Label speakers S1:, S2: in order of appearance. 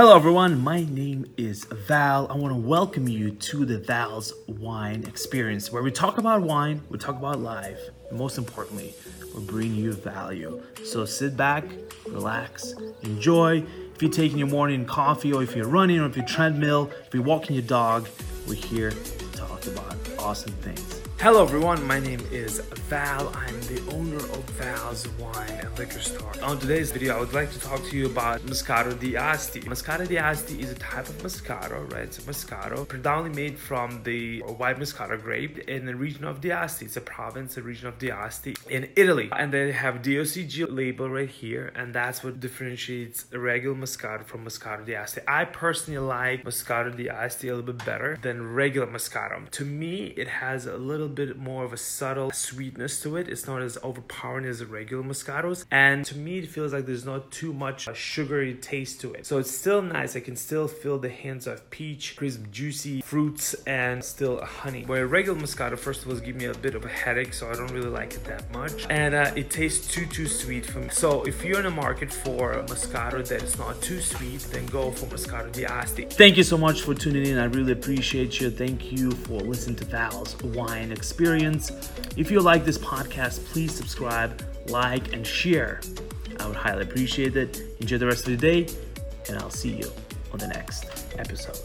S1: Hello, everyone. My name is Val. I want to welcome you to the Val's Wine Experience, where we talk about wine, we talk about life, and most importantly, we bring you value. So sit back, relax, enjoy. If you're taking your morning coffee, or if you're running, or if you're treadmill, if you're walking your dog, we're here to talk about awesome things. Hello everyone, my name is Val. I'm the owner of Val's Wine and Liquor Store. On today's video, I would like to talk to you about Moscato di Asti. Moscato di Asti is a type of Moscato, right? It's a Moscato predominantly made from the white Moscato grape in the region of the Asti. It's a province, a region of the Asti in Italy. And they have DOCG label right here, and that's what differentiates a regular Moscato from Moscato di Asti. I personally like Moscato di Asti a little bit better than regular Moscato. To me, it has a little bit more of a subtle sweetness to it. It's not as overpowering as regular Moscatos. And to me, it feels like there's not too much a sugary taste to it. So it's still nice. I can still feel the hints of peach, crisp, juicy fruits, and still honey. Where regular Moscato, first of all, give me a bit of a headache, so I don't really like it that much. And uh, it tastes too, too sweet for me. So if you're in the market for a Moscato that is not too sweet, then go for Moscato di Asti. Thank you so much for tuning in. I really appreciate you. Thank you for listening to Val's Wine experience. If you like this podcast, please subscribe, like, and share. I would highly appreciate it. Enjoy the rest of the day, and I'll see you on the next episode.